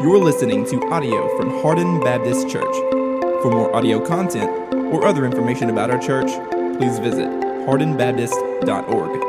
You're listening to audio from Hardin Baptist Church. For more audio content or other information about our church, please visit hardinbaptist.org.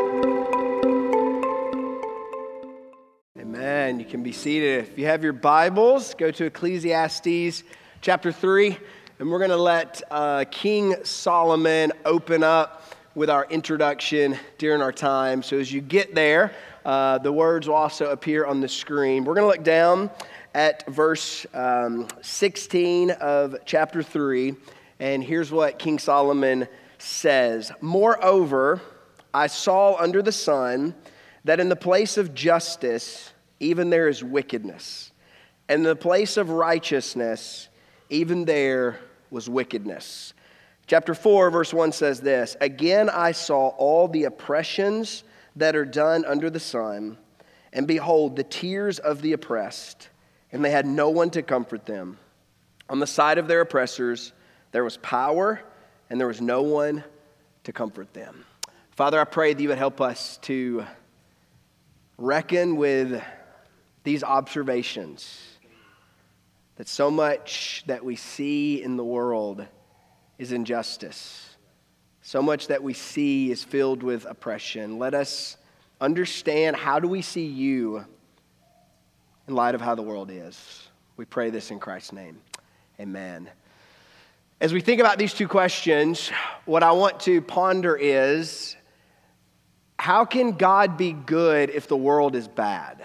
Amen. You can be seated. If you have your Bibles, go to Ecclesiastes chapter 3, and we're going to let uh, King Solomon open up with our introduction during our time. So as you get there, uh, the words will also appear on the screen. We're going to look down at verse um, 16 of chapter 3, and here's what King Solomon says. Moreover, I saw under the sun that in the place of justice, even there is wickedness, and in the place of righteousness, even there was wickedness. Chapter 4, verse 1 says this Again I saw all the oppressions that are done under the sun, and behold, the tears of the oppressed and they had no one to comfort them. On the side of their oppressors, there was power, and there was no one to comfort them. Father, I pray that you would help us to reckon with these observations that so much that we see in the world is injustice. So much that we see is filled with oppression. Let us understand how do we see you in light of how the world is. We pray this in Christ's name. Amen. As we think about these two questions, what I want to ponder is how can God be good if the world is bad?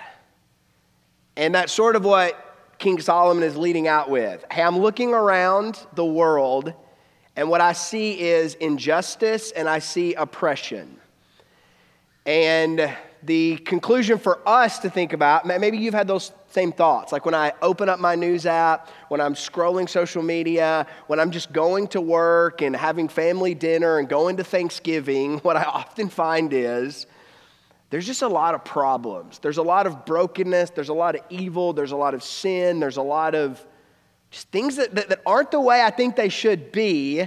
And that's sort of what King Solomon is leading out with. Hey, I'm looking around the world, and what I see is injustice and I see oppression. And the conclusion for us to think about, maybe you've had those same thoughts. Like when I open up my news app, when I'm scrolling social media, when I'm just going to work and having family dinner and going to Thanksgiving, what I often find is there's just a lot of problems. There's a lot of brokenness, there's a lot of evil, there's a lot of sin, there's a lot of just things that, that, that aren't the way I think they should be.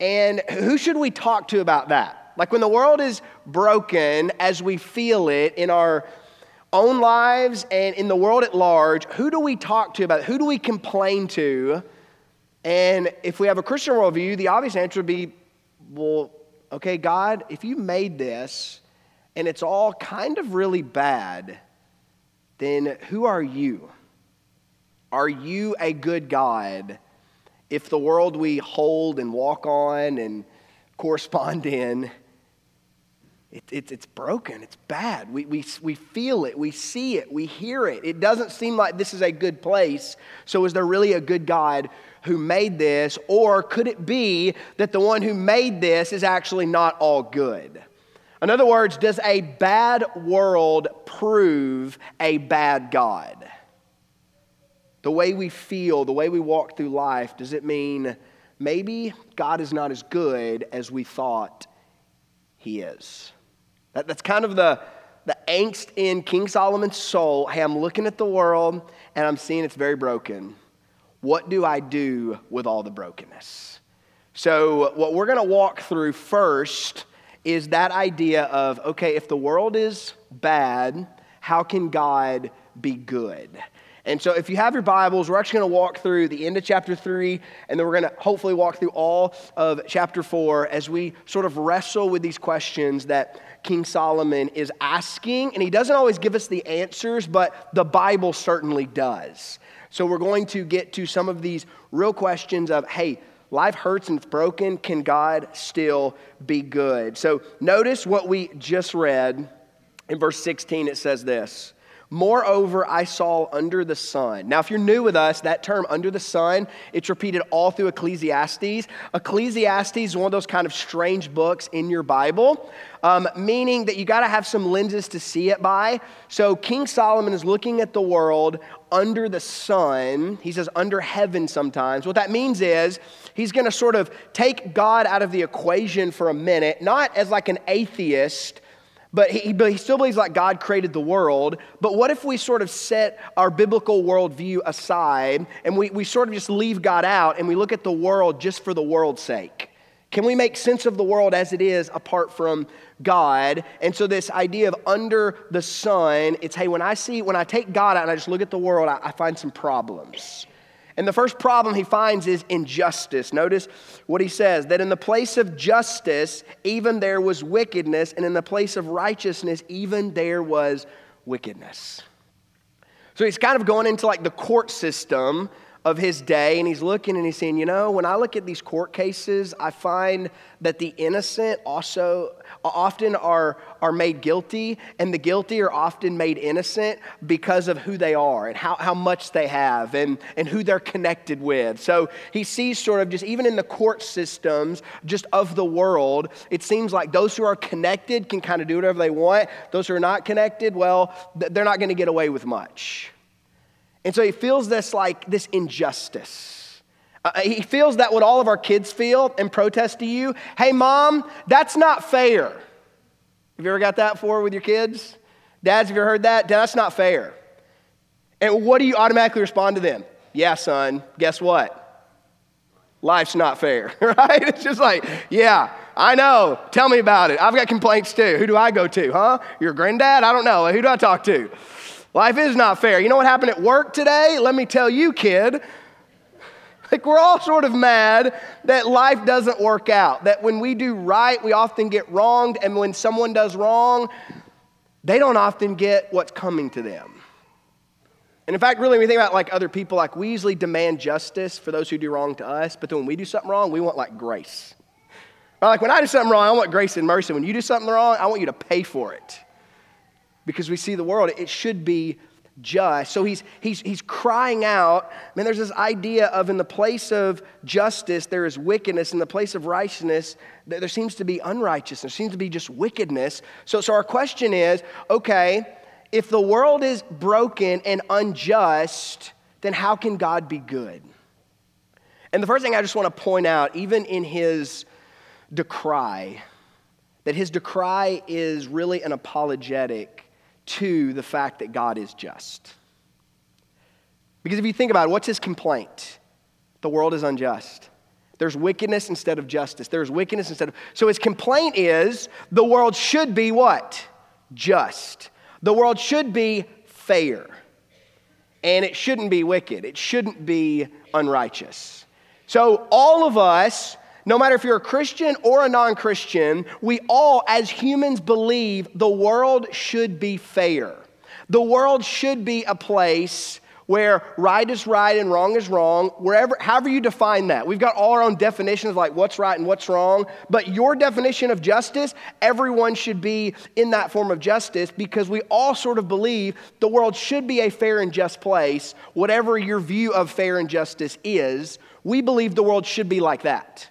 And who should we talk to about that? Like when the world is broken as we feel it in our own lives and in the world at large, who do we talk to about it? Who do we complain to? And if we have a Christian worldview, the obvious answer would be, well, okay, God, if you made this and it's all kind of really bad, then who are you? Are you a good God if the world we hold and walk on and correspond in it, it, it's broken. It's bad. We, we, we feel it. We see it. We hear it. It doesn't seem like this is a good place. So, is there really a good God who made this? Or could it be that the one who made this is actually not all good? In other words, does a bad world prove a bad God? The way we feel, the way we walk through life, does it mean maybe God is not as good as we thought he is? That, that's kind of the, the angst in King Solomon's soul. Hey, I'm looking at the world and I'm seeing it's very broken. What do I do with all the brokenness? So, what we're going to walk through first is that idea of okay, if the world is bad, how can God be good? And so, if you have your Bibles, we're actually going to walk through the end of chapter three, and then we're going to hopefully walk through all of chapter four as we sort of wrestle with these questions that King Solomon is asking, and he doesn't always give us the answers, but the Bible certainly does. So we're going to get to some of these real questions of, hey, life hurts and it's broken. Can God still be good? So notice what we just read in verse 16. It says this Moreover, I saw under the sun. Now, if you're new with us, that term under the sun, it's repeated all through Ecclesiastes. Ecclesiastes is one of those kind of strange books in your Bible, um, meaning that you got to have some lenses to see it by. So, King Solomon is looking at the world under the sun. He says under heaven sometimes. What that means is he's going to sort of take God out of the equation for a minute, not as like an atheist but he, he still believes like God created the world. But what if we sort of set our biblical worldview aside and we, we sort of just leave God out and we look at the world just for the world's sake? Can we make sense of the world as it is apart from God? And so, this idea of under the sun, it's hey, when I see, when I take God out and I just look at the world, I, I find some problems. And the first problem he finds is injustice. Notice what he says that in the place of justice, even there was wickedness, and in the place of righteousness, even there was wickedness. So he's kind of going into like the court system of his day and he's looking and he's saying, you know, when I look at these court cases, I find that the innocent also often are, are made guilty, and the guilty are often made innocent because of who they are and how, how much they have and, and who they're connected with. So he sees sort of just even in the court systems, just of the world, it seems like those who are connected can kind of do whatever they want. Those who are not connected, well, they're not going to get away with much. And so he feels this like this injustice. Uh, he feels that what all of our kids feel and protest to you hey, mom, that's not fair. Have you ever got that before with your kids? Dads, have you ever heard that? That's not fair. And what do you automatically respond to them? Yeah, son, guess what? Life's not fair, right? It's just like, yeah, I know. Tell me about it. I've got complaints too. Who do I go to, huh? Your granddad? I don't know. Who do I talk to? Life is not fair. You know what happened at work today? Let me tell you, kid. Like, we're all sort of mad that life doesn't work out, that when we do right, we often get wronged, and when someone does wrong, they don't often get what's coming to them. And in fact, really, when we think about like other people, like we usually demand justice for those who do wrong to us, but then when we do something wrong, we want like grace. Like when I do something wrong, I want grace and mercy. When you do something wrong, I want you to pay for it because we see the world, it should be just. So he's, he's, he's crying out. Man, there's this idea of in the place of justice, there is wickedness. In the place of righteousness, there seems to be unrighteousness. There seems to be just wickedness. So, so our question is okay, if the world is broken and unjust, then how can God be good? And the first thing I just want to point out, even in his decry, that his decry is really an apologetic to the fact that God is just. Because if you think about it, what's his complaint? The world is unjust. There's wickedness instead of justice. There's wickedness instead of. So his complaint is the world should be what? Just. The world should be fair. And it shouldn't be wicked. It shouldn't be unrighteous. So all of us no matter if you're a Christian or a non Christian, we all, as humans, believe the world should be fair. The world should be a place where right is right and wrong is wrong, wherever, however you define that. We've got all our own definitions like what's right and what's wrong, but your definition of justice, everyone should be in that form of justice because we all sort of believe the world should be a fair and just place, whatever your view of fair and justice is. We believe the world should be like that.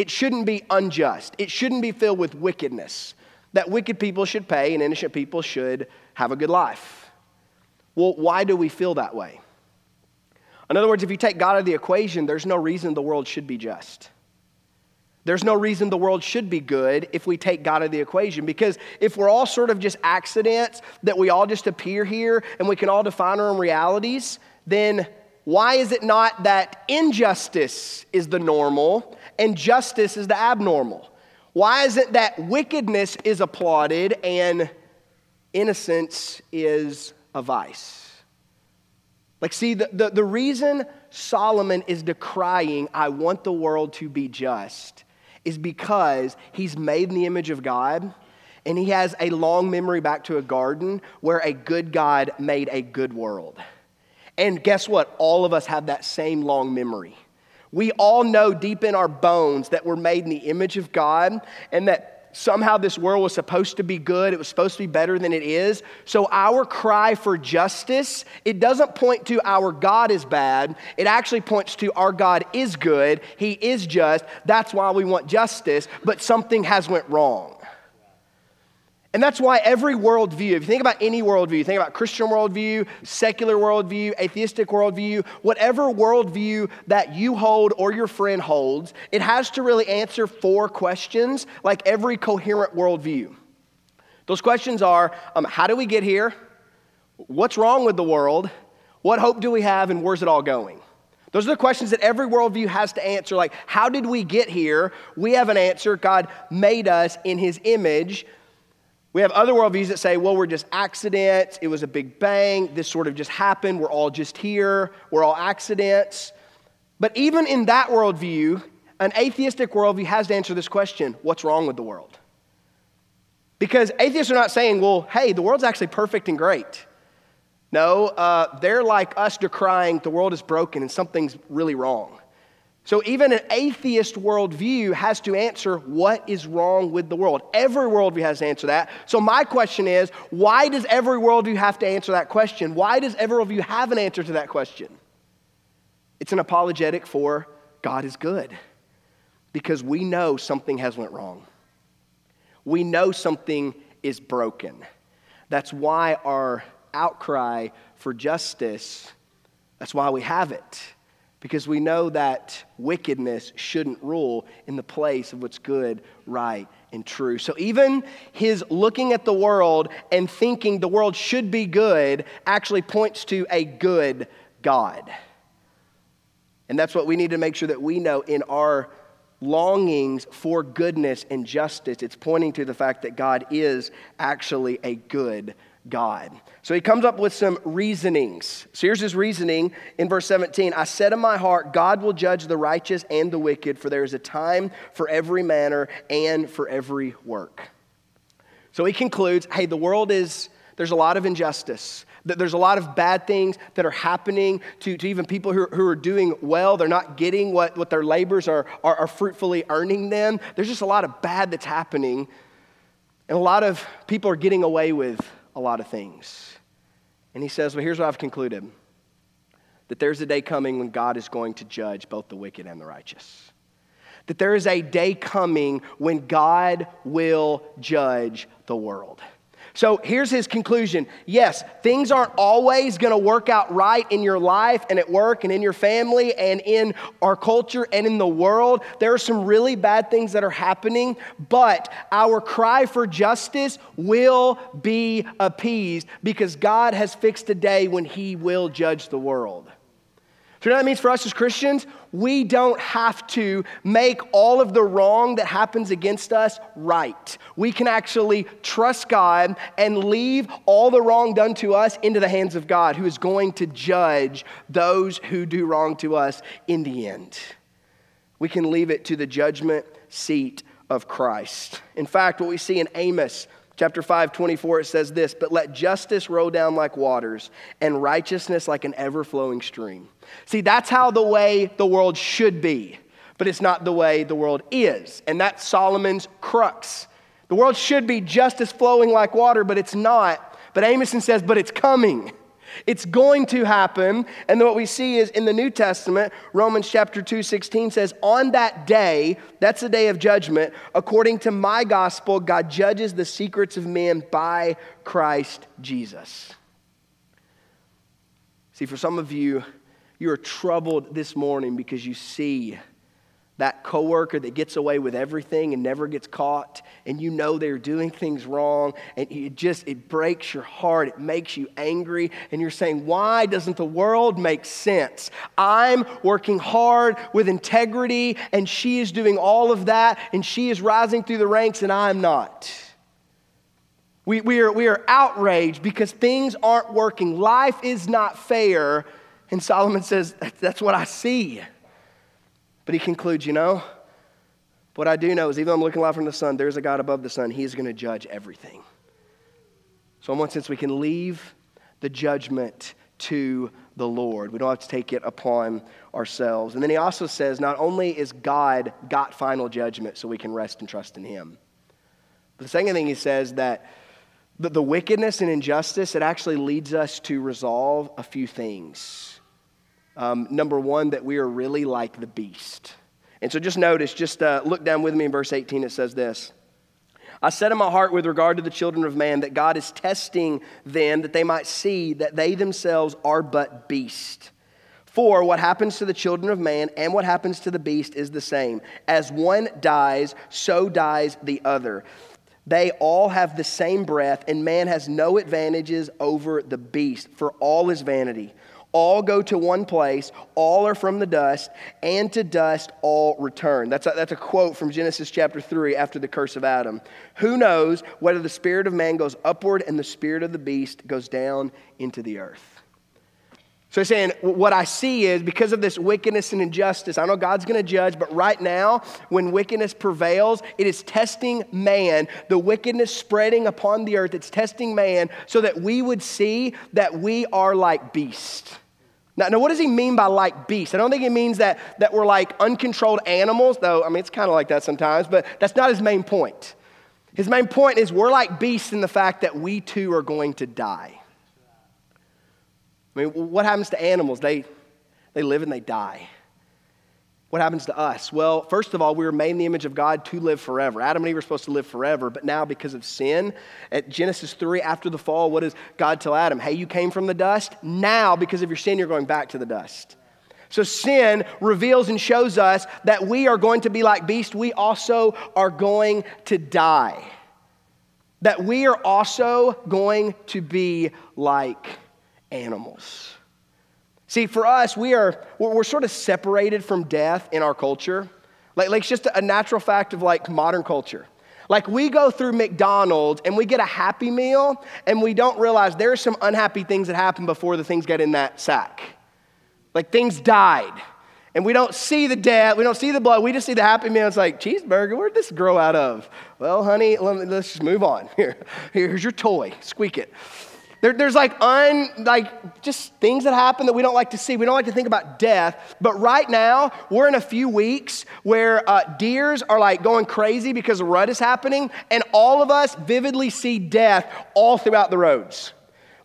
It shouldn't be unjust. It shouldn't be filled with wickedness. That wicked people should pay and innocent people should have a good life. Well, why do we feel that way? In other words, if you take God out of the equation, there's no reason the world should be just. There's no reason the world should be good if we take God out of the equation. Because if we're all sort of just accidents, that we all just appear here and we can all define our own realities, then why is it not that injustice is the normal and justice is the abnormal? Why is it that wickedness is applauded and innocence is a vice? Like, see, the, the, the reason Solomon is decrying, I want the world to be just, is because he's made in the image of God and he has a long memory back to a garden where a good God made a good world. And guess what? All of us have that same long memory. We all know deep in our bones that we're made in the image of God and that somehow this world was supposed to be good. It was supposed to be better than it is. So our cry for justice, it doesn't point to our God is bad. It actually points to our God is good. He is just. That's why we want justice, but something has went wrong. And that's why every worldview, if you think about any worldview, think about Christian worldview, secular worldview, atheistic worldview, whatever worldview that you hold or your friend holds, it has to really answer four questions like every coherent worldview. Those questions are um, how do we get here? What's wrong with the world? What hope do we have? And where's it all going? Those are the questions that every worldview has to answer. Like, how did we get here? We have an answer. God made us in his image. We have other worldviews that say, well, we're just accidents. It was a big bang. This sort of just happened. We're all just here. We're all accidents. But even in that worldview, an atheistic worldview has to answer this question what's wrong with the world? Because atheists are not saying, well, hey, the world's actually perfect and great. No, uh, they're like us decrying the world is broken and something's really wrong. So even an atheist worldview has to answer what is wrong with the world. Every worldview has to answer that. So my question is, why does every worldview have to answer that question? Why does every worldview have an answer to that question? It's an apologetic for God is good. Because we know something has went wrong. We know something is broken. That's why our outcry for justice, that's why we have it. Because we know that wickedness shouldn't rule in the place of what's good, right, and true. So even his looking at the world and thinking the world should be good actually points to a good God. And that's what we need to make sure that we know in our longings for goodness and justice. It's pointing to the fact that God is actually a good God. So he comes up with some reasonings. So here's his reasoning in verse 17 I said in my heart, God will judge the righteous and the wicked, for there is a time for every manner and for every work. So he concludes hey, the world is, there's a lot of injustice. There's a lot of bad things that are happening to, to even people who, who are doing well. They're not getting what, what their labors are, are, are fruitfully earning them. There's just a lot of bad that's happening. And a lot of people are getting away with a lot of things. And he says, Well, here's what I've concluded that there's a day coming when God is going to judge both the wicked and the righteous. That there is a day coming when God will judge the world. So here's his conclusion. Yes, things aren't always going to work out right in your life and at work and in your family and in our culture and in the world. There are some really bad things that are happening, but our cry for justice will be appeased because God has fixed a day when he will judge the world. So, you know what that means for us as Christians? We don't have to make all of the wrong that happens against us right. We can actually trust God and leave all the wrong done to us into the hands of God, who is going to judge those who do wrong to us in the end. We can leave it to the judgment seat of Christ. In fact, what we see in Amos Chapter 5, 24, it says this But let justice roll down like waters, and righteousness like an ever flowing stream. See, that's how the way the world should be, but it's not the way the world is. And that's Solomon's crux. The world should be justice flowing like water, but it's not. But Amoson says, But it's coming. It's going to happen. And what we see is in the New Testament, Romans chapter 2, 16 says, On that day, that's the day of judgment, according to my gospel, God judges the secrets of men by Christ Jesus. See, for some of you, you are troubled this morning because you see that coworker that gets away with everything and never gets caught and you know they're doing things wrong and it just it breaks your heart it makes you angry and you're saying why doesn't the world make sense? I'm working hard with integrity and she is doing all of that and she is rising through the ranks and i'm not. We, we, are, we are outraged because things aren't working. Life is not fair. And solomon says that's what i see but he concludes, you know, what I do know is even though I'm looking life from the sun, there's a God above the sun. He's going to judge everything. So, in one sense, we can leave the judgment to the Lord. We don't have to take it upon ourselves. And then he also says, not only is God got final judgment, so we can rest and trust in him. But the second thing he says that the, the wickedness and injustice, it actually leads us to resolve a few things. Um, number one, that we are really like the beast. And so just notice, just uh, look down with me in verse 18, it says this. I said in my heart with regard to the children of man that God is testing them that they might see that they themselves are but beast. For what happens to the children of man and what happens to the beast is the same. As one dies, so dies the other. They all have the same breath, and man has no advantages over the beast, for all is vanity. All go to one place, all are from the dust, and to dust all return. That's a, that's a quote from Genesis chapter 3 after the curse of Adam. Who knows whether the spirit of man goes upward and the spirit of the beast goes down into the earth? So he's saying, what I see is because of this wickedness and injustice, I know God's going to judge, but right now, when wickedness prevails, it is testing man, the wickedness spreading upon the earth, it's testing man so that we would see that we are like beasts. Now, now, what does he mean by like beasts? I don't think he means that, that we're like uncontrolled animals, though, I mean, it's kind of like that sometimes, but that's not his main point. His main point is we're like beasts in the fact that we too are going to die. I mean, what happens to animals? They, they live and they die. What happens to us? Well, first of all, we were made in the image of God to live forever. Adam and Eve were supposed to live forever, but now because of sin, at Genesis 3, after the fall, what does God tell Adam? Hey, you came from the dust. Now, because of your sin, you're going back to the dust. So sin reveals and shows us that we are going to be like beasts. We also are going to die. That we are also going to be like animals. See, for us, we are, we're sort of separated from death in our culture. Like, like it's just a natural fact of like modern culture. Like we go through McDonald's and we get a happy meal and we don't realize there are some unhappy things that happen before the things get in that sack. Like things died. And we don't see the death, we don't see the blood, we just see the happy meal. It's like, cheeseburger, where'd this grow out of? Well, honey, let let's just move on. Here, here's your toy, squeak it. There, there's like un, like just things that happen that we don't like to see. We don't like to think about death. But right now, we're in a few weeks where uh, deers are like going crazy because rut is happening, and all of us vividly see death all throughout the roads.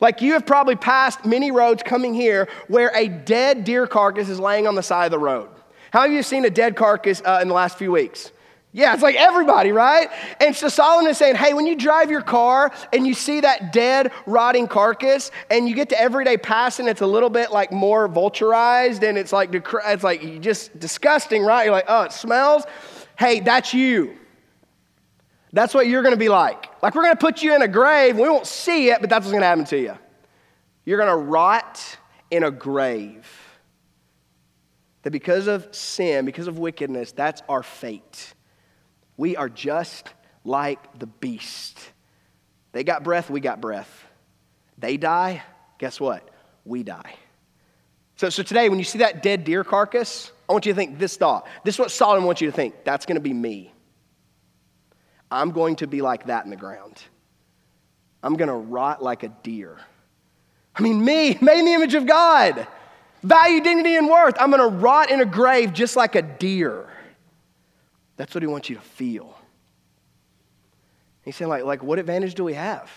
Like you have probably passed many roads coming here where a dead deer carcass is laying on the side of the road. How have you seen a dead carcass uh, in the last few weeks? Yeah, it's like everybody, right? And so Solomon is saying, hey, when you drive your car and you see that dead, rotting carcass, and you get to everyday passing, it's a little bit like more vulturized, and it's like it's like just disgusting, right? You're like, oh, it smells. Hey, that's you. That's what you're going to be like. Like we're going to put you in a grave. We won't see it, but that's what's going to happen to you. You're going to rot in a grave. That because of sin, because of wickedness, that's our fate. We are just like the beast. They got breath, we got breath. They die, guess what? We die. So, so today, when you see that dead deer carcass, I want you to think this thought. This is what Solomon wants you to think. That's going to be me. I'm going to be like that in the ground. I'm going to rot like a deer. I mean, me, made in the image of God, value, dignity, and worth. I'm going to rot in a grave just like a deer. That's what he wants you to feel. He's saying, like, like, what advantage do we have?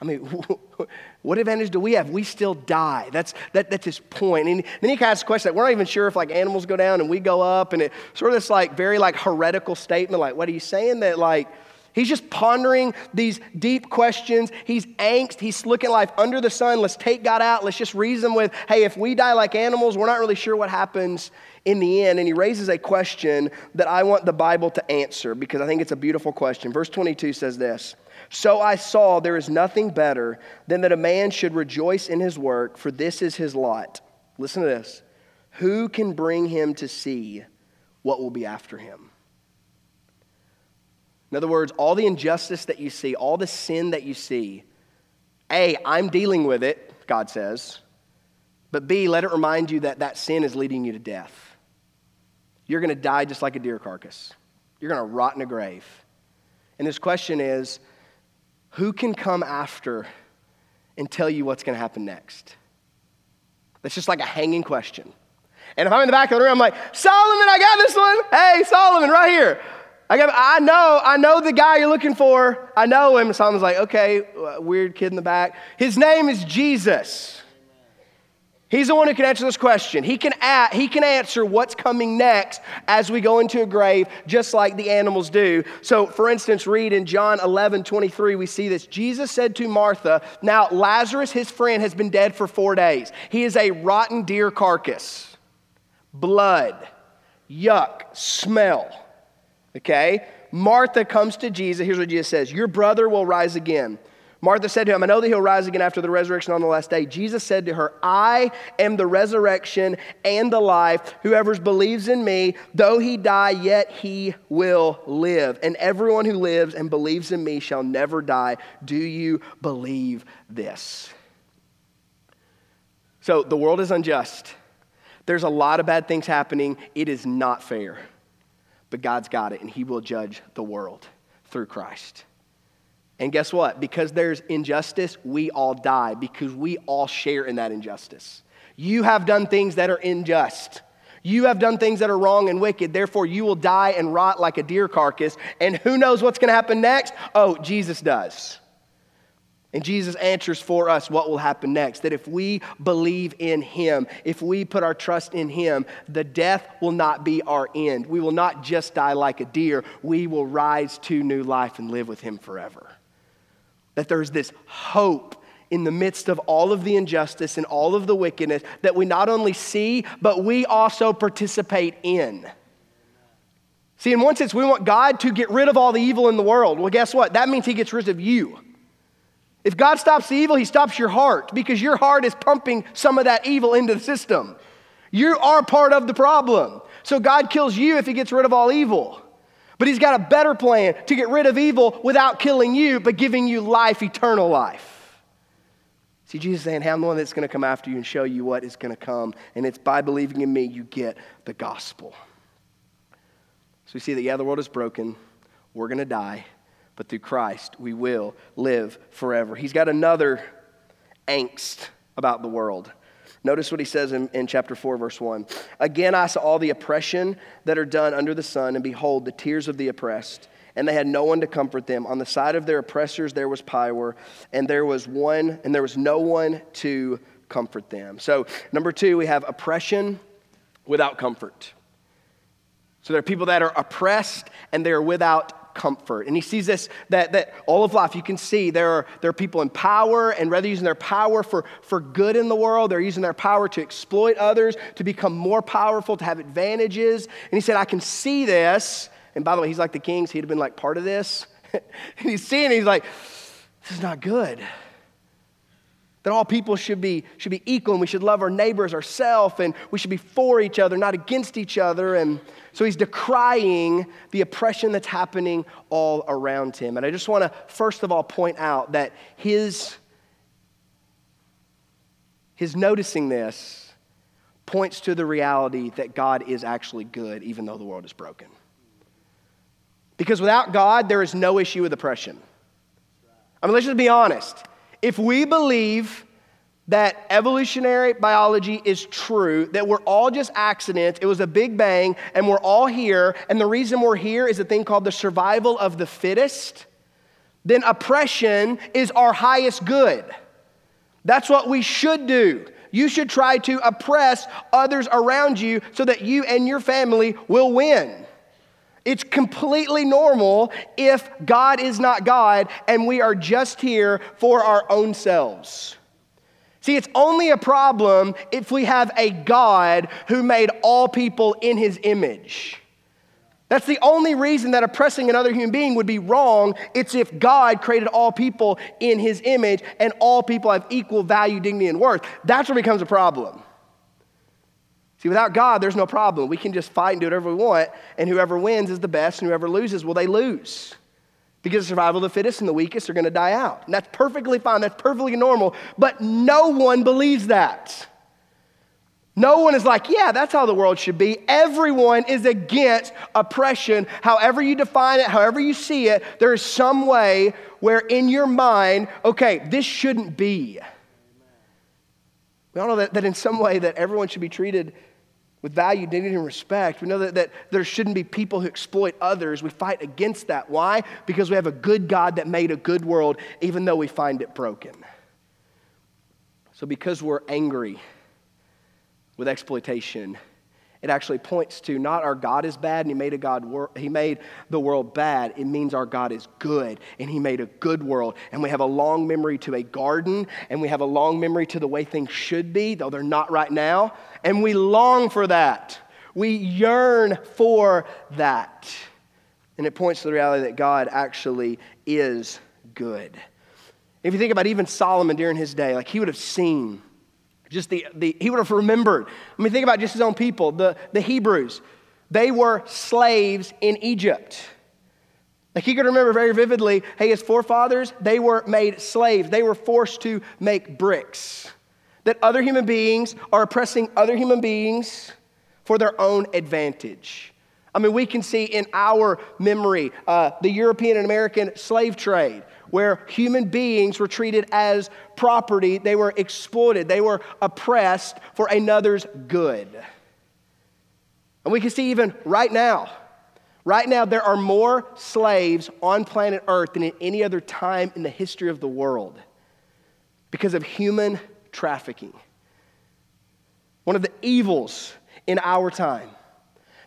I mean, what advantage do we have? We still die. That's, that, that's his point. And then he kind of asks the question, like, we're not even sure if like animals go down and we go up. And it sort of this like very like heretical statement, like, what are you saying that like, He's just pondering these deep questions. He's angst. He's looking life under the sun. Let's take God out. Let's just reason with, hey, if we die like animals, we're not really sure what happens in the end, and he raises a question that I want the Bible to answer because I think it's a beautiful question. Verse 22 says this So I saw there is nothing better than that a man should rejoice in his work, for this is his lot. Listen to this. Who can bring him to see what will be after him? In other words, all the injustice that you see, all the sin that you see, A, I'm dealing with it, God says. But B, let it remind you that that sin is leading you to death. You're going to die just like a deer carcass. You're going to rot in a grave. And this question is who can come after and tell you what's going to happen next? That's just like a hanging question. And if I'm in the back of the room, I'm like, Solomon, I got this one. Hey, Solomon, right here. I, got, I know, I know the guy you're looking for. I know him. Solomon's like, okay, weird kid in the back. His name is Jesus. He's the one who can answer this question. He can, add, he can answer what's coming next as we go into a grave, just like the animals do. So, for instance, read in John 11 23, we see this. Jesus said to Martha, Now Lazarus, his friend, has been dead for four days. He is a rotten deer carcass, blood, yuck, smell. Okay? Martha comes to Jesus. Here's what Jesus says Your brother will rise again. Martha said to him, I know that he'll rise again after the resurrection on the last day. Jesus said to her, I am the resurrection and the life. Whoever believes in me, though he die, yet he will live. And everyone who lives and believes in me shall never die. Do you believe this? So the world is unjust. There's a lot of bad things happening. It is not fair. But God's got it, and he will judge the world through Christ. And guess what? Because there's injustice, we all die because we all share in that injustice. You have done things that are unjust. You have done things that are wrong and wicked. Therefore, you will die and rot like a deer carcass. And who knows what's going to happen next? Oh, Jesus does. And Jesus answers for us what will happen next. That if we believe in Him, if we put our trust in Him, the death will not be our end. We will not just die like a deer, we will rise to new life and live with Him forever that there's this hope in the midst of all of the injustice and all of the wickedness that we not only see, but we also participate in. See, in one sense, we want God to get rid of all the evil in the world. Well, guess what? That means He gets rid of you. If God stops the evil, He stops your heart because your heart is pumping some of that evil into the system. You are part of the problem. So God kills you if He gets rid of all evil. But he's got a better plan to get rid of evil without killing you, but giving you life, eternal life. See, Jesus saying, hey, I'm the one that's going to come after you and show you what is going to come. And it's by believing in me, you get the gospel. So we see that, yeah, the world is broken. We're going to die. But through Christ, we will live forever. He's got another angst about the world. Notice what he says in, in chapter 4, verse 1. Again, I saw all the oppression that are done under the sun, and behold, the tears of the oppressed. And they had no one to comfort them. On the side of their oppressors there was power, and there was one, and there was no one to comfort them. So, number two, we have oppression without comfort. So there are people that are oppressed and they are without comfort. And he sees this that, that all of life, you can see there are, there are people in power, and rather using their power for, for good in the world, they're using their power to exploit others, to become more powerful, to have advantages. And he said, I can see this. And by the way, he's like the kings, he'd have been like part of this. and he's seeing, he's like, this is not good that all people should be, should be equal and we should love our neighbors ourselves and we should be for each other, not against each other. And so he's decrying the oppression that's happening all around him. And I just want to, first of all, point out that his, his noticing this points to the reality that God is actually good, even though the world is broken. Because without God, there is no issue with oppression. I mean, let's just be honest. If we believe that evolutionary biology is true, that we're all just accidents, it was a big bang, and we're all here, and the reason we're here is a thing called the survival of the fittest, then oppression is our highest good. That's what we should do. You should try to oppress others around you so that you and your family will win. It's completely normal if God is not God and we are just here for our own selves. See, it's only a problem if we have a God who made all people in his image. That's the only reason that oppressing another human being would be wrong. It's if God created all people in his image and all people have equal value, dignity, and worth. That's where it becomes a problem. See, without God, there's no problem. We can just fight and do whatever we want, and whoever wins is the best, and whoever loses, well, they lose. Because the survival of the fittest and the weakest are going to die out. And that's perfectly fine, that's perfectly normal, but no one believes that. No one is like, yeah, that's how the world should be. Everyone is against oppression. However, you define it, however, you see it, there is some way where in your mind, okay, this shouldn't be. We all know that, that in some way that everyone should be treated with value, dignity, and respect. We know that, that there shouldn't be people who exploit others. We fight against that. Why? Because we have a good God that made a good world, even though we find it broken. So, because we're angry with exploitation, it actually points to not our God is bad and he made a God wor- he made the world bad. It means our God is good and he made a good world. And we have a long memory to a garden and we have a long memory to the way things should be, though they're not right now. And we long for that. We yearn for that. And it points to the reality that God actually is good. If you think about even Solomon during his day, like he would have seen just the, the he would have remembered. I mean, think about just his own people, the, the Hebrews. They were slaves in Egypt. Like he could remember very vividly, hey, his forefathers, they were made slaves. They were forced to make bricks. That other human beings are oppressing other human beings for their own advantage. I mean, we can see in our memory uh, the European and American slave trade, where human beings were treated as property, they were exploited, they were oppressed for another's good. And we can see even right now, right now, there are more slaves on planet Earth than at any other time in the history of the world because of human trafficking. One of the evils in our time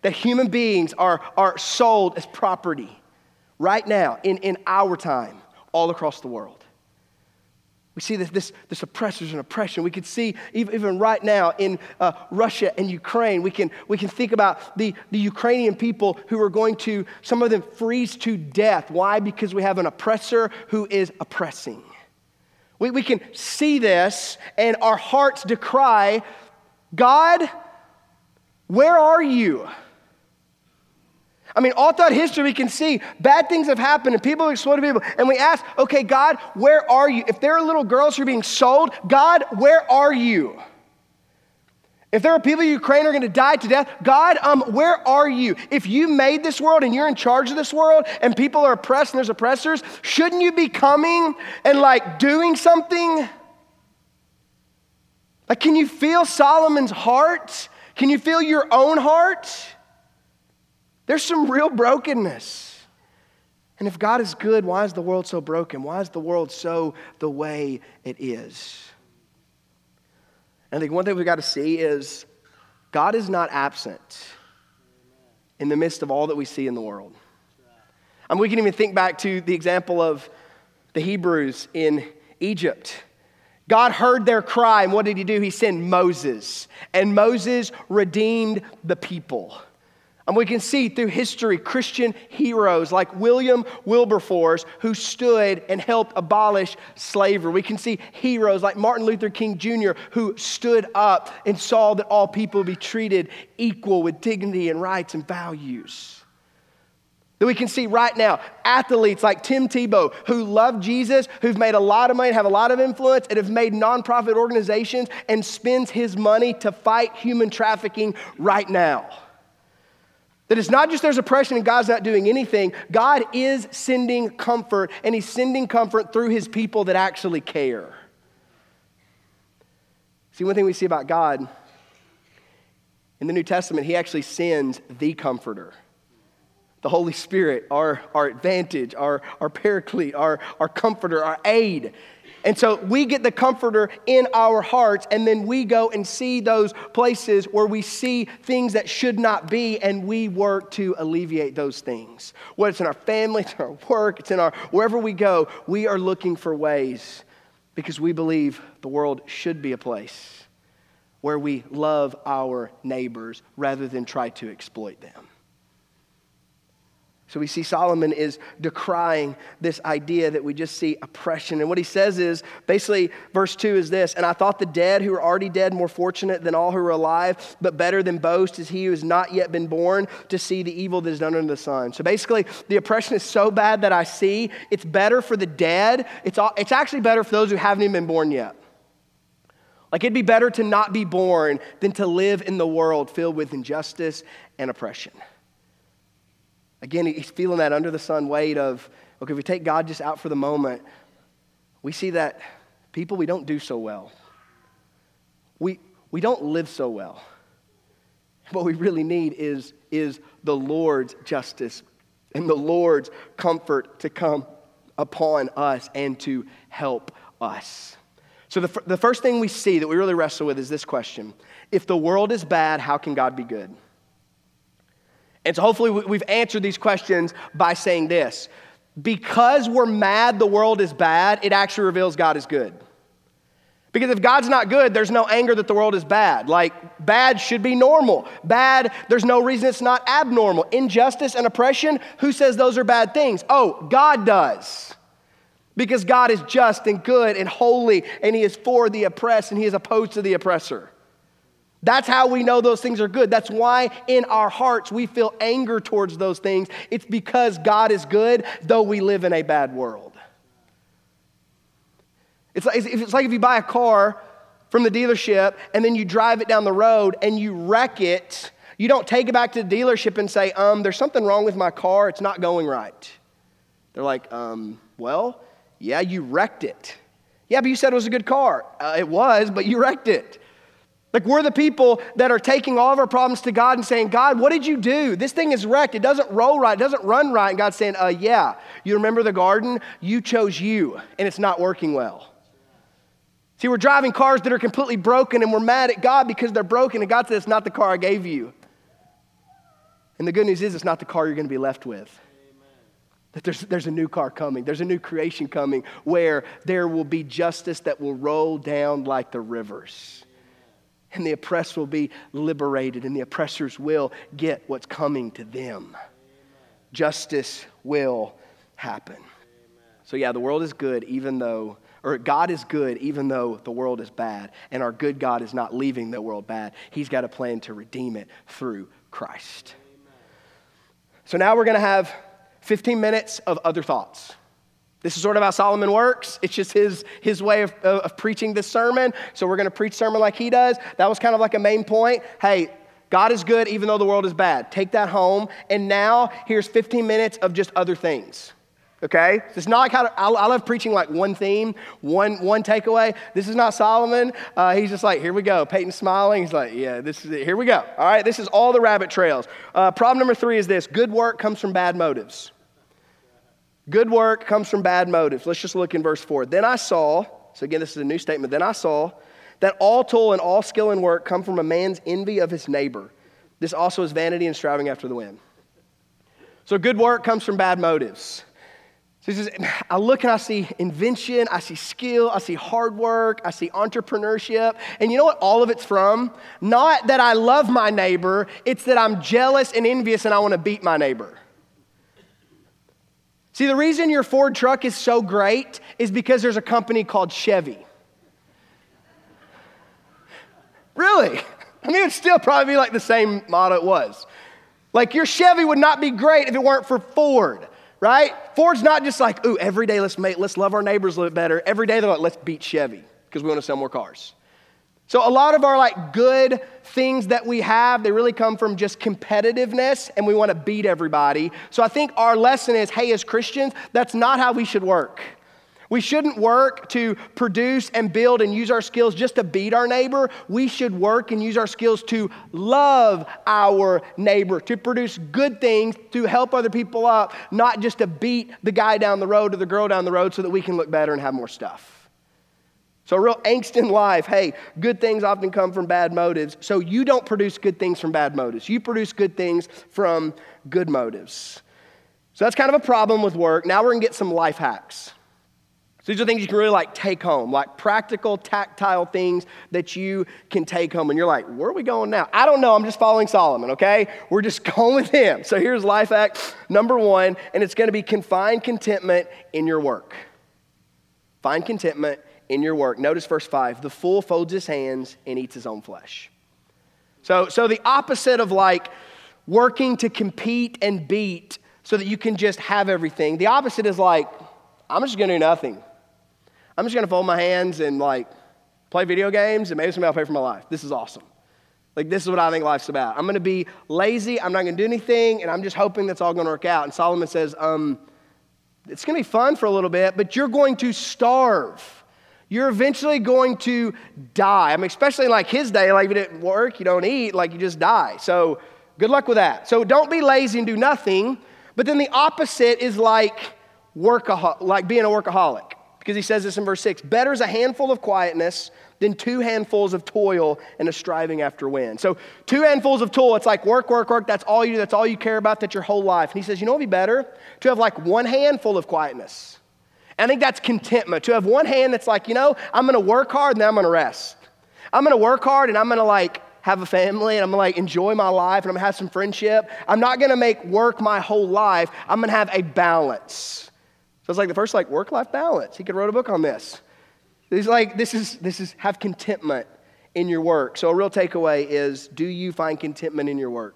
that human beings are, are sold as property right now in, in our time all across the world. We see this, this, this oppressors and oppression. We can see even, even right now in uh, Russia and Ukraine, we can, we can think about the, the Ukrainian people who are going to, some of them freeze to death. Why? Because we have an oppressor who is oppressing. We, we can see this and our hearts decry God, where are you? I mean, all throughout history, we can see bad things have happened and people have exploited people. And we ask, okay, God, where are you? If there are little girls who are being sold, God, where are you? If there are people in Ukraine who are going to die to death, God, um, where are you? If you made this world and you're in charge of this world and people are oppressed and there's oppressors, shouldn't you be coming and like doing something? Like, can you feel Solomon's heart? Can you feel your own heart? There's some real brokenness. And if God is good, why is the world so broken? Why is the world so the way it is? I think one thing we've got to see is God is not absent in the midst of all that we see in the world. I mean, we can even think back to the example of the Hebrews in Egypt. God heard their cry, and what did he do? He sent Moses, and Moses redeemed the people. And we can see through history Christian heroes like William Wilberforce who stood and helped abolish slavery. We can see heroes like Martin Luther King Jr. who stood up and saw that all people be treated equal with dignity and rights and values. That we can see right now athletes like Tim Tebow who love Jesus, who've made a lot of money, have a lot of influence, and have made nonprofit organizations and spends his money to fight human trafficking right now. That it's not just there's oppression and God's not doing anything. God is sending comfort, and He's sending comfort through His people that actually care. See, one thing we see about God in the New Testament, He actually sends the Comforter. The Holy Spirit, our, our advantage, our, our paraclete, our, our comforter, our aid. And so we get the comforter in our hearts, and then we go and see those places where we see things that should not be, and we work to alleviate those things. Whether it's in our family, it's in our work, it's in our wherever we go, we are looking for ways because we believe the world should be a place where we love our neighbors rather than try to exploit them. So we see Solomon is decrying this idea that we just see oppression. And what he says is basically, verse 2 is this And I thought the dead who are already dead more fortunate than all who are alive, but better than boast is he who has not yet been born to see the evil that is done under the sun. So basically, the oppression is so bad that I see it's better for the dead. It's, all, it's actually better for those who haven't even been born yet. Like it'd be better to not be born than to live in the world filled with injustice and oppression. Again, he's feeling that under the sun weight of, okay, if we take God just out for the moment, we see that people, we don't do so well. We, we don't live so well. What we really need is, is the Lord's justice and the Lord's comfort to come upon us and to help us. So, the, the first thing we see that we really wrestle with is this question If the world is bad, how can God be good? And so hopefully we've answered these questions by saying this. Because we're mad the world is bad, it actually reveals God is good. Because if God's not good, there's no anger that the world is bad. Like, bad should be normal. Bad, there's no reason it's not abnormal. Injustice and oppression, who says those are bad things? Oh, God does. Because God is just and good and holy, and He is for the oppressed, and He is opposed to the oppressor. That's how we know those things are good. That's why in our hearts we feel anger towards those things. It's because God is good, though we live in a bad world. It's like, it's like if you buy a car from the dealership and then you drive it down the road and you wreck it. You don't take it back to the dealership and say, um, there's something wrong with my car, it's not going right. They're like, um, well, yeah, you wrecked it. Yeah, but you said it was a good car. Uh, it was, but you wrecked it. Like, we're the people that are taking all of our problems to God and saying, God, what did you do? This thing is wrecked. It doesn't roll right. It doesn't run right. And God's saying, uh, yeah, you remember the garden? You chose you, and it's not working well. See, we're driving cars that are completely broken, and we're mad at God because they're broken, and God said, it's not the car I gave you. And the good news is, it's not the car you're going to be left with. That there's, there's a new car coming. There's a new creation coming where there will be justice that will roll down like the rivers and the oppressed will be liberated, and the oppressors will get what's coming to them. Justice will happen. So, yeah, the world is good, even though, or God is good, even though the world is bad. And our good God is not leaving the world bad. He's got a plan to redeem it through Christ. So, now we're going to have 15 minutes of other thoughts. This is sort of how Solomon works. It's just his, his way of, of preaching this sermon. So we're going to preach sermon like he does. That was kind of like a main point. Hey, God is good even though the world is bad. Take that home. And now here's 15 minutes of just other things. Okay? It's not like how to, I, I love preaching like one theme, one, one takeaway. This is not Solomon. Uh, he's just like, here we go. Peyton's smiling. He's like, yeah, this is it. Here we go. All right, this is all the rabbit trails. Uh, problem number three is this good work comes from bad motives. Good work comes from bad motives. Let's just look in verse 4. Then I saw, so again, this is a new statement. Then I saw that all toil and all skill and work come from a man's envy of his neighbor. This also is vanity and striving after the wind. So good work comes from bad motives. So says, I look and I see invention, I see skill, I see hard work, I see entrepreneurship. And you know what all of it's from? Not that I love my neighbor, it's that I'm jealous and envious and I want to beat my neighbor. See, the reason your Ford truck is so great is because there's a company called Chevy. Really? I mean, it'd still probably be like the same model it was. Like, your Chevy would not be great if it weren't for Ford, right? Ford's not just like, ooh, every day let's, make, let's love our neighbors a little bit better. Every day they're like, let's beat Chevy because we want to sell more cars. So a lot of our like good things that we have, they really come from just competitiveness and we want to beat everybody. So I think our lesson is, hey, as Christians, that's not how we should work. We shouldn't work to produce and build and use our skills just to beat our neighbor. We should work and use our skills to love our neighbor, to produce good things, to help other people up, not just to beat the guy down the road or the girl down the road so that we can look better and have more stuff. So, real angst in life. Hey, good things often come from bad motives. So, you don't produce good things from bad motives. You produce good things from good motives. So, that's kind of a problem with work. Now, we're going to get some life hacks. So, these are things you can really like take home, like practical, tactile things that you can take home. And you're like, where are we going now? I don't know. I'm just following Solomon, okay? We're just going with him. So, here's life hack number one, and it's going to be confine contentment in your work. Find contentment in your work. Notice verse 5 the fool folds his hands and eats his own flesh. So, so the opposite of like working to compete and beat so that you can just have everything, the opposite is like, I'm just gonna do nothing. I'm just gonna fold my hands and like play video games and maybe somebody will pay for my life. This is awesome. Like, this is what I think life's about. I'm gonna be lazy, I'm not gonna do anything, and I'm just hoping that's all gonna work out. And Solomon says, um, it's gonna be fun for a little bit, but you're going to starve you're eventually going to die. I mean, especially like his day, like if you didn't work, you don't eat, like you just die. So good luck with that. So don't be lazy and do nothing. But then the opposite is like workaholic, like being a workaholic. Because he says this in verse 6 Better is a handful of quietness than two handfuls of toil and a striving after wind. So, two handfuls of toil, it's like work, work, work. That's all you do. That's all you care about. That's your whole life. And he says, You know what would be better? To have like one handful of quietness I think that's contentment. To have one hand that's like, you know, I'm gonna work hard and then I'm gonna rest. I'm gonna work hard and I'm gonna like have a family and I'm gonna like enjoy my life and I'm gonna have some friendship. I'm not gonna make work my whole life. I'm gonna have a balance. So it's like the first like work life balance. He could write a book on this. He's like, this is this is have contentment in your work. So a real takeaway is do you find contentment in your work?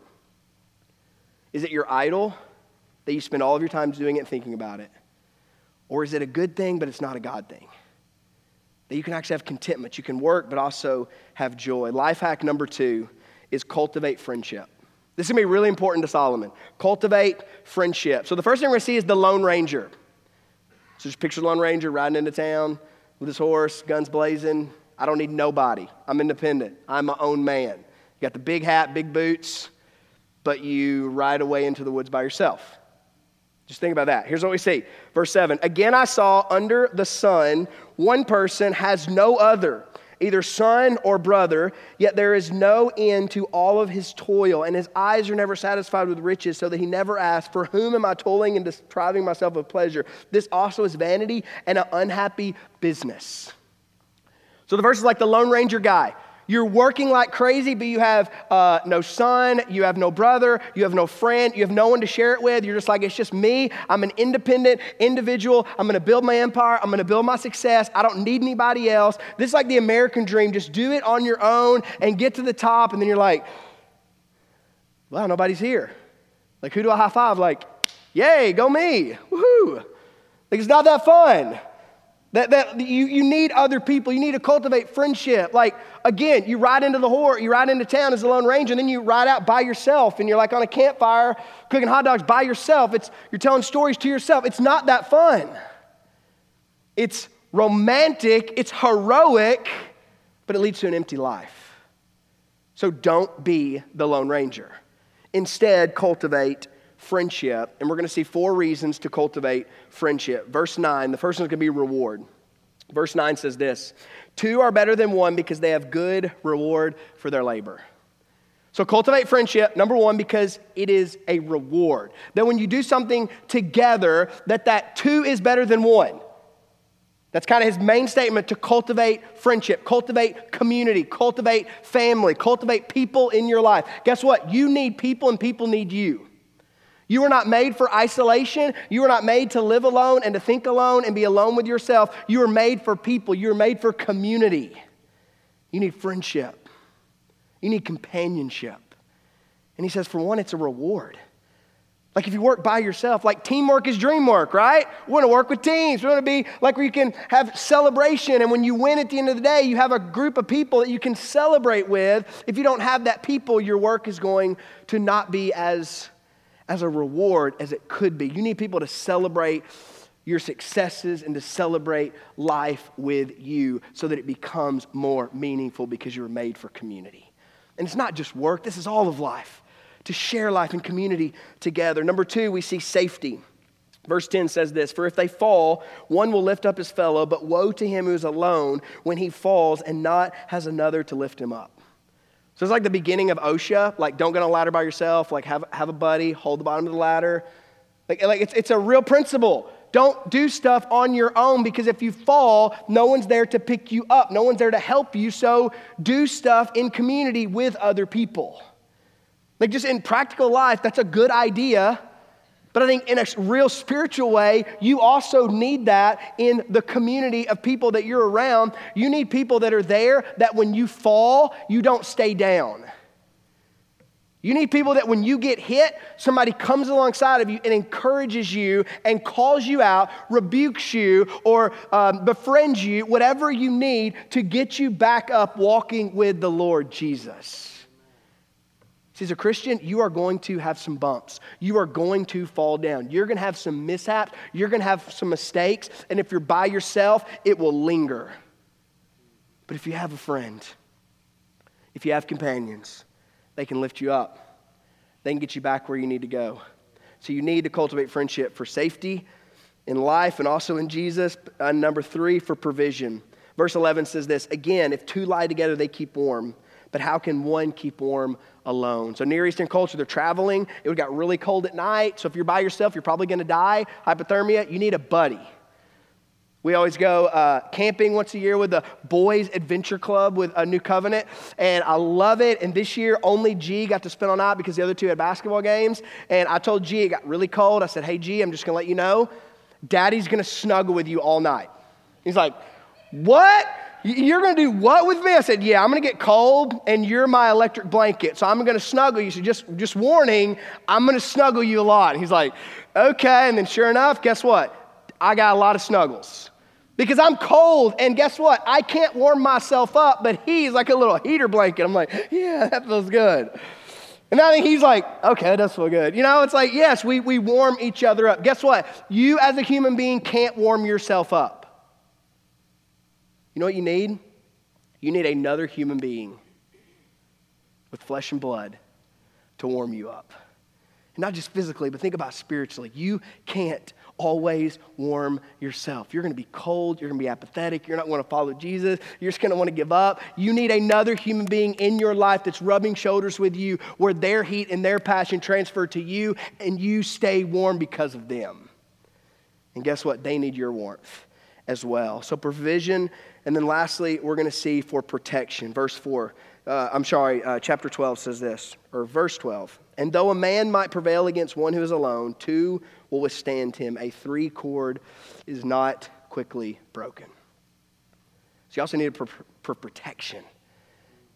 Is it your idol that you spend all of your time doing it and thinking about it? Or is it a good thing, but it's not a God thing? That you can actually have contentment. You can work, but also have joy. Life hack number two is cultivate friendship. This is gonna be really important to Solomon. Cultivate friendship. So the first thing we're gonna see is the Lone Ranger. So just picture the Lone Ranger riding into town with his horse, guns blazing. I don't need nobody. I'm independent. I'm my own man. You got the big hat, big boots, but you ride away into the woods by yourself. Just think about that. Here's what we see. Verse 7 Again, I saw under the sun one person has no other, either son or brother, yet there is no end to all of his toil, and his eyes are never satisfied with riches, so that he never asks, For whom am I toiling and depriving myself of pleasure? This also is vanity and an unhappy business. So the verse is like the Lone Ranger guy. You're working like crazy, but you have uh, no son, you have no brother, you have no friend, you have no one to share it with. You're just like, it's just me. I'm an independent individual. I'm going to build my empire. I'm going to build my success. I don't need anybody else. This is like the American dream. Just do it on your own and get to the top. And then you're like, well, nobody's here. Like, who do I high five? Like, yay, go me. Woohoo. Like, it's not that fun. That, that you, you need other people. You need to cultivate friendship. Like, again, you ride into the horde, you ride into town as a lone ranger, and then you ride out by yourself, and you're like on a campfire cooking hot dogs by yourself. It's, you're telling stories to yourself. It's not that fun. It's romantic, it's heroic, but it leads to an empty life. So don't be the lone ranger. Instead, cultivate friendship. And we're going to see four reasons to cultivate friendship. Verse 9, the first one is going to be reward. Verse 9 says this Two are better than one because they have good reward for their labor. So cultivate friendship, number one, because it is a reward. That when you do something together, that that two is better than one. That's kind of his main statement to cultivate friendship, cultivate community, cultivate family, cultivate people in your life. Guess what? You need people and people need you. You were not made for isolation. You were not made to live alone and to think alone and be alone with yourself. You were made for people. You were made for community. You need friendship. You need companionship. And he says, for one, it's a reward. Like if you work by yourself, like teamwork is dream work, right? We want to work with teams. We want to be like where you can have celebration. And when you win at the end of the day, you have a group of people that you can celebrate with. If you don't have that people, your work is going to not be as as a reward as it could be. You need people to celebrate your successes and to celebrate life with you so that it becomes more meaningful because you were made for community. And it's not just work, this is all of life to share life and community together. Number two, we see safety. Verse 10 says this For if they fall, one will lift up his fellow, but woe to him who is alone when he falls and not has another to lift him up. So it's like the beginning of OSHA, like don't get on a ladder by yourself, like have, have a buddy, hold the bottom of the ladder. Like, like it's, it's a real principle. Don't do stuff on your own because if you fall, no one's there to pick you up. No one's there to help you. So do stuff in community with other people. Like just in practical life, that's a good idea. But I think in a real spiritual way, you also need that in the community of people that you're around. You need people that are there that when you fall, you don't stay down. You need people that when you get hit, somebody comes alongside of you and encourages you and calls you out, rebukes you, or um, befriends you, whatever you need to get you back up walking with the Lord Jesus. See, as a Christian, you are going to have some bumps. You are going to fall down. You're going to have some mishaps. You're going to have some mistakes. And if you're by yourself, it will linger. But if you have a friend, if you have companions, they can lift you up. They can get you back where you need to go. So you need to cultivate friendship for safety in life and also in Jesus. Number three, for provision. Verse 11 says this Again, if two lie together, they keep warm. But how can one keep warm alone. So, Near Eastern culture, they're traveling. It would got really cold at night. So, if you're by yourself, you're probably going to die. Hypothermia, you need a buddy. We always go uh, camping once a year with the Boys Adventure Club with a New Covenant, and I love it. And this year, only G got to spend all night because the other two had basketball games. And I told G it got really cold. I said, "Hey G, I'm just gonna let you know, Daddy's gonna snuggle with you all night. He's like, What? You're gonna do what with me? I said, Yeah, I'm gonna get cold and you're my electric blanket. So I'm gonna snuggle you. So just, just warning, I'm gonna snuggle you a lot. And he's like, Okay. And then sure enough, guess what? I got a lot of snuggles because I'm cold. And guess what? I can't warm myself up, but he's like a little heater blanket. I'm like, Yeah, that feels good. And I think he's like, okay, that does feel good. You know, it's like, yes, we, we warm each other up. Guess what? You as a human being can't warm yourself up. You know what you need? You need another human being with flesh and blood to warm you up. And not just physically, but think about spiritually. You can't always warm yourself. You're going to be cold. You're going to be apathetic. You're not going to follow Jesus. You're just going to want to give up. You need another human being in your life that's rubbing shoulders with you, where their heat and their passion transfer to you, and you stay warm because of them. And guess what? They need your warmth as well. So, provision. And then lastly, we're going to see for protection. Verse 4. Uh, I'm sorry, uh, chapter 12 says this, or verse 12. And though a man might prevail against one who is alone, two will withstand him. A three cord is not quickly broken. So you also need it for, for protection.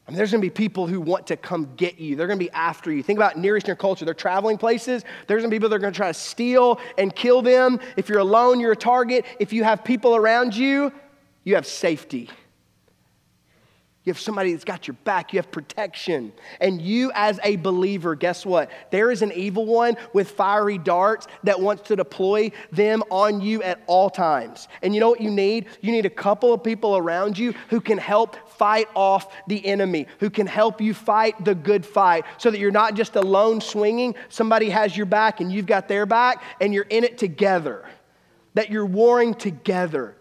I mean, there's going to be people who want to come get you. They're going to be after you. Think about Near Eastern culture. They're traveling places. There's going to be people that are going to try to steal and kill them. If you're alone, you're a target. If you have people around you, you have safety. You have somebody that's got your back. You have protection. And you, as a believer, guess what? There is an evil one with fiery darts that wants to deploy them on you at all times. And you know what you need? You need a couple of people around you who can help fight off the enemy, who can help you fight the good fight so that you're not just alone swinging. Somebody has your back and you've got their back, and you're in it together, that you're warring together.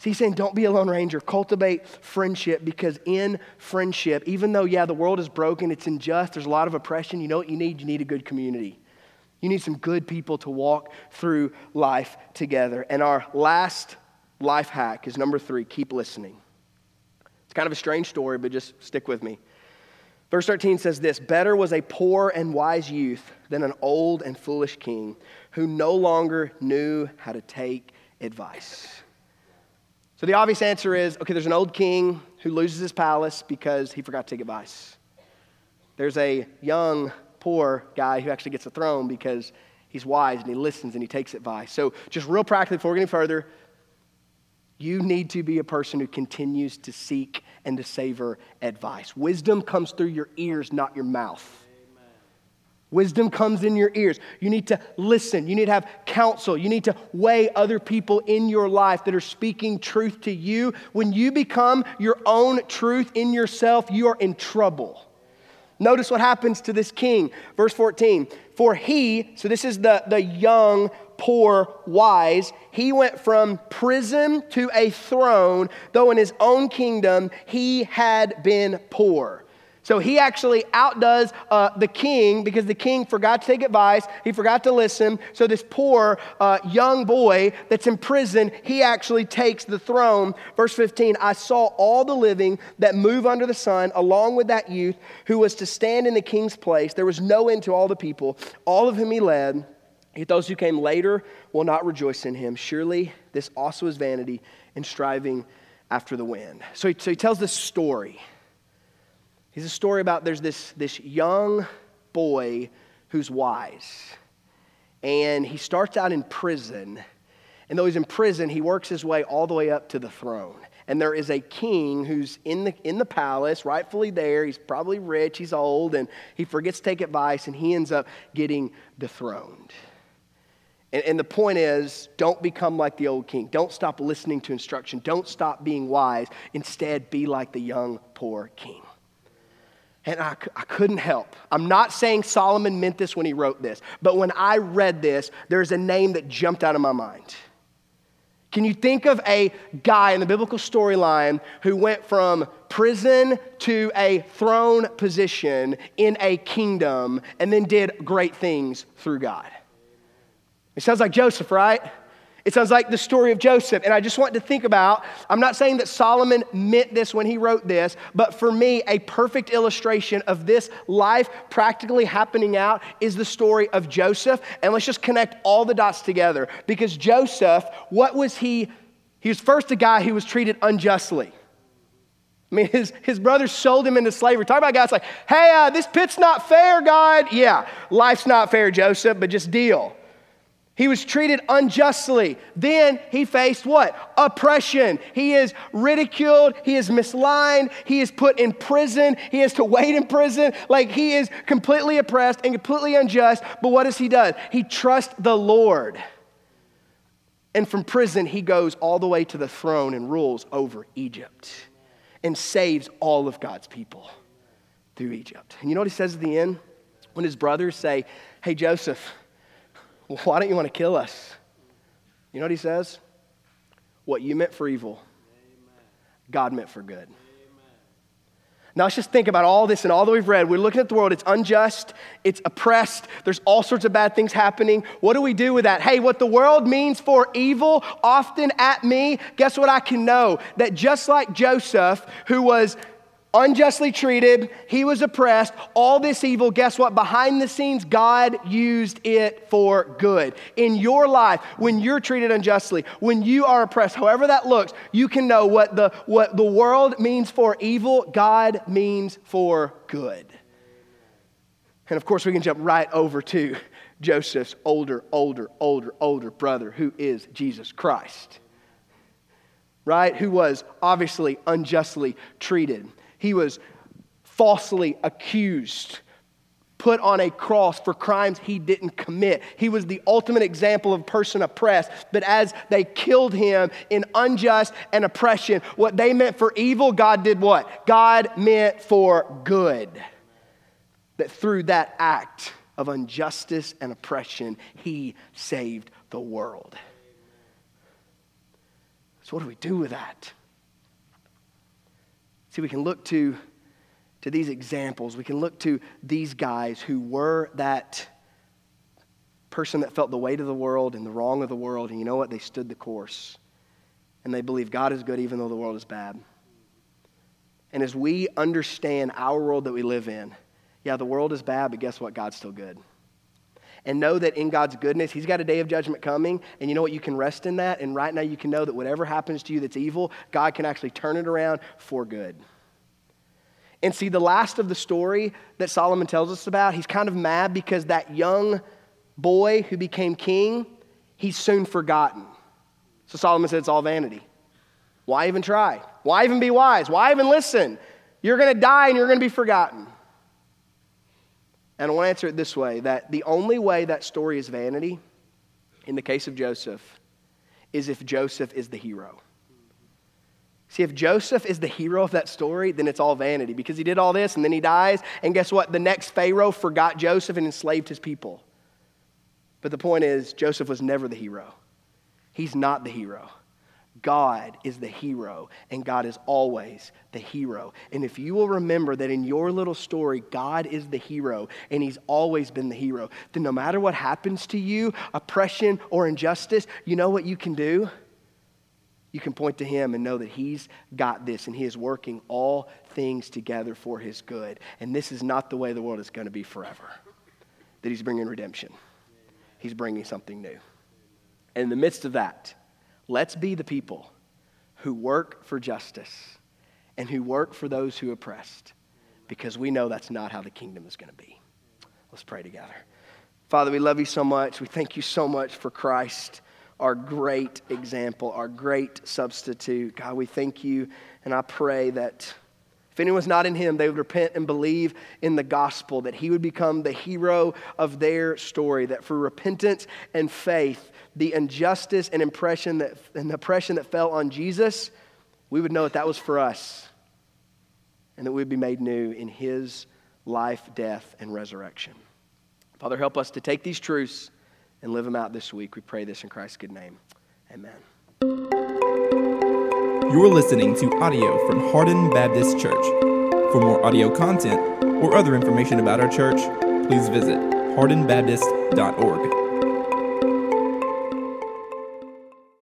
So he's saying, don't be a lone ranger. Cultivate friendship because in friendship, even though, yeah, the world is broken, it's unjust, there's a lot of oppression, you know what you need? You need a good community. You need some good people to walk through life together. And our last life hack is number three keep listening. It's kind of a strange story, but just stick with me. Verse 13 says this Better was a poor and wise youth than an old and foolish king who no longer knew how to take advice. So the obvious answer is okay, there's an old king who loses his palace because he forgot to take advice. There's a young, poor guy who actually gets a throne because he's wise and he listens and he takes advice. So, just real practically, before any further, you need to be a person who continues to seek and to savor advice. Wisdom comes through your ears, not your mouth. Wisdom comes in your ears. You need to listen. You need to have counsel. You need to weigh other people in your life that are speaking truth to you. When you become your own truth in yourself, you are in trouble. Notice what happens to this king. Verse 14. For he, so this is the, the young, poor, wise, he went from prison to a throne, though in his own kingdom he had been poor. So he actually outdoes uh, the king because the king forgot to take advice. He forgot to listen. So this poor uh, young boy that's in prison, he actually takes the throne. Verse 15 I saw all the living that move under the sun, along with that youth who was to stand in the king's place. There was no end to all the people, all of whom he led. Yet those who came later will not rejoice in him. Surely this also is vanity and striving after the wind. So he, so he tells this story. He's a story about there's this, this young boy who's wise. And he starts out in prison. And though he's in prison, he works his way all the way up to the throne. And there is a king who's in the, in the palace, rightfully there. He's probably rich, he's old, and he forgets to take advice, and he ends up getting dethroned. And, and the point is don't become like the old king. Don't stop listening to instruction. Don't stop being wise. Instead, be like the young, poor king. And I, I couldn't help. I'm not saying Solomon meant this when he wrote this, but when I read this, there's a name that jumped out of my mind. Can you think of a guy in the biblical storyline who went from prison to a throne position in a kingdom and then did great things through God? It sounds like Joseph, right? It sounds like the story of Joseph. And I just want to think about I'm not saying that Solomon meant this when he wrote this, but for me, a perfect illustration of this life practically happening out is the story of Joseph. And let's just connect all the dots together. Because Joseph, what was he? He was first a guy who was treated unjustly. I mean, his, his brothers sold him into slavery. Talk about guys like, hey, uh, this pit's not fair, God. Yeah, life's not fair, Joseph, but just deal. He was treated unjustly. Then he faced what? Oppression. He is ridiculed. He is mislined. He is put in prison. He has to wait in prison. Like he is completely oppressed and completely unjust. But what does he do? He trusts the Lord. And from prison, he goes all the way to the throne and rules over Egypt and saves all of God's people through Egypt. And you know what he says at the end? When his brothers say, Hey, Joseph, why don't you want to kill us? You know what he says? What you meant for evil, God meant for good. Now let's just think about all this and all that we've read. We're looking at the world. It's unjust, it's oppressed, there's all sorts of bad things happening. What do we do with that? Hey, what the world means for evil often at me, guess what I can know? That just like Joseph, who was unjustly treated, he was oppressed, all this evil, guess what? Behind the scenes, God used it for good. In your life, when you're treated unjustly, when you are oppressed, however that looks, you can know what the, what the world means for evil, God means for good. And of course, we can jump right over to Joseph's older, older, older, older brother, who is Jesus Christ. Right? Who was obviously unjustly treated. He was falsely accused, put on a cross for crimes he didn't commit. He was the ultimate example of person oppressed. But as they killed him in unjust and oppression, what they meant for evil, God did what? God meant for good. That through that act of injustice and oppression, he saved the world. So, what do we do with that? See, we can look to, to these examples. We can look to these guys who were that person that felt the weight of the world and the wrong of the world. And you know what? They stood the course. And they believe God is good even though the world is bad. And as we understand our world that we live in, yeah, the world is bad, but guess what? God's still good. And know that in God's goodness, He's got a day of judgment coming. And you know what? You can rest in that. And right now, you can know that whatever happens to you that's evil, God can actually turn it around for good. And see, the last of the story that Solomon tells us about, he's kind of mad because that young boy who became king, he's soon forgotten. So Solomon said, It's all vanity. Why even try? Why even be wise? Why even listen? You're going to die and you're going to be forgotten. And I want to answer it this way that the only way that story is vanity, in the case of Joseph, is if Joseph is the hero. See, if Joseph is the hero of that story, then it's all vanity because he did all this and then he dies. And guess what? The next Pharaoh forgot Joseph and enslaved his people. But the point is, Joseph was never the hero. He's not the hero. God is the hero, and God is always the hero. And if you will remember that in your little story, God is the hero, and He's always been the hero, then no matter what happens to you, oppression or injustice, you know what you can do? You can point to Him and know that He's got this, and He is working all things together for His good. And this is not the way the world is going to be forever, that He's bringing redemption, He's bringing something new. And in the midst of that, Let's be the people who work for justice and who work for those who oppressed because we know that's not how the kingdom is going to be. Let's pray together. Father, we love you so much. We thank you so much for Christ, our great example, our great substitute. God, we thank you, and I pray that if anyone's not in him, they would repent and believe in the gospel, that he would become the hero of their story, that for repentance and faith, the injustice and impression that, and oppression that fell on Jesus, we would know that that was for us and that we'd be made new in his life, death, and resurrection. Father, help us to take these truths and live them out this week. We pray this in Christ's good name. Amen. You're listening to audio from Hardin Baptist Church. For more audio content or other information about our church, please visit hardinbaptist.org.